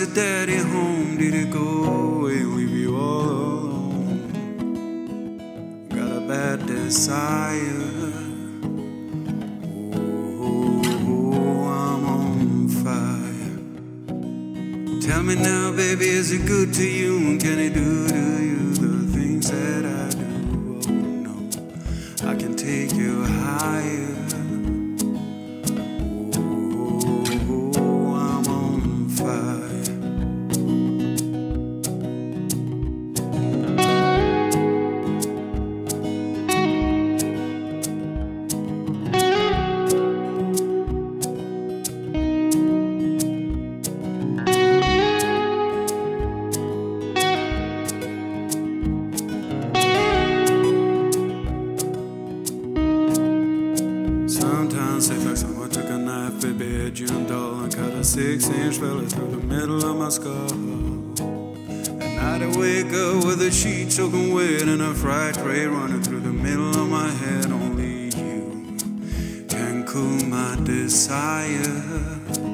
is your daddy home? Did it go away and leave you all alone? Got a bad desire. Oh, I'm on fire. Tell me now, baby, is it good to you? And can it do to you the things that I do? Oh no, I can take baby, edge and cut a six-inch fella through the middle of my skull. At night I wake up with a sheet soaking wet and a fright ray running through the middle of my head. Only you can cool my desire.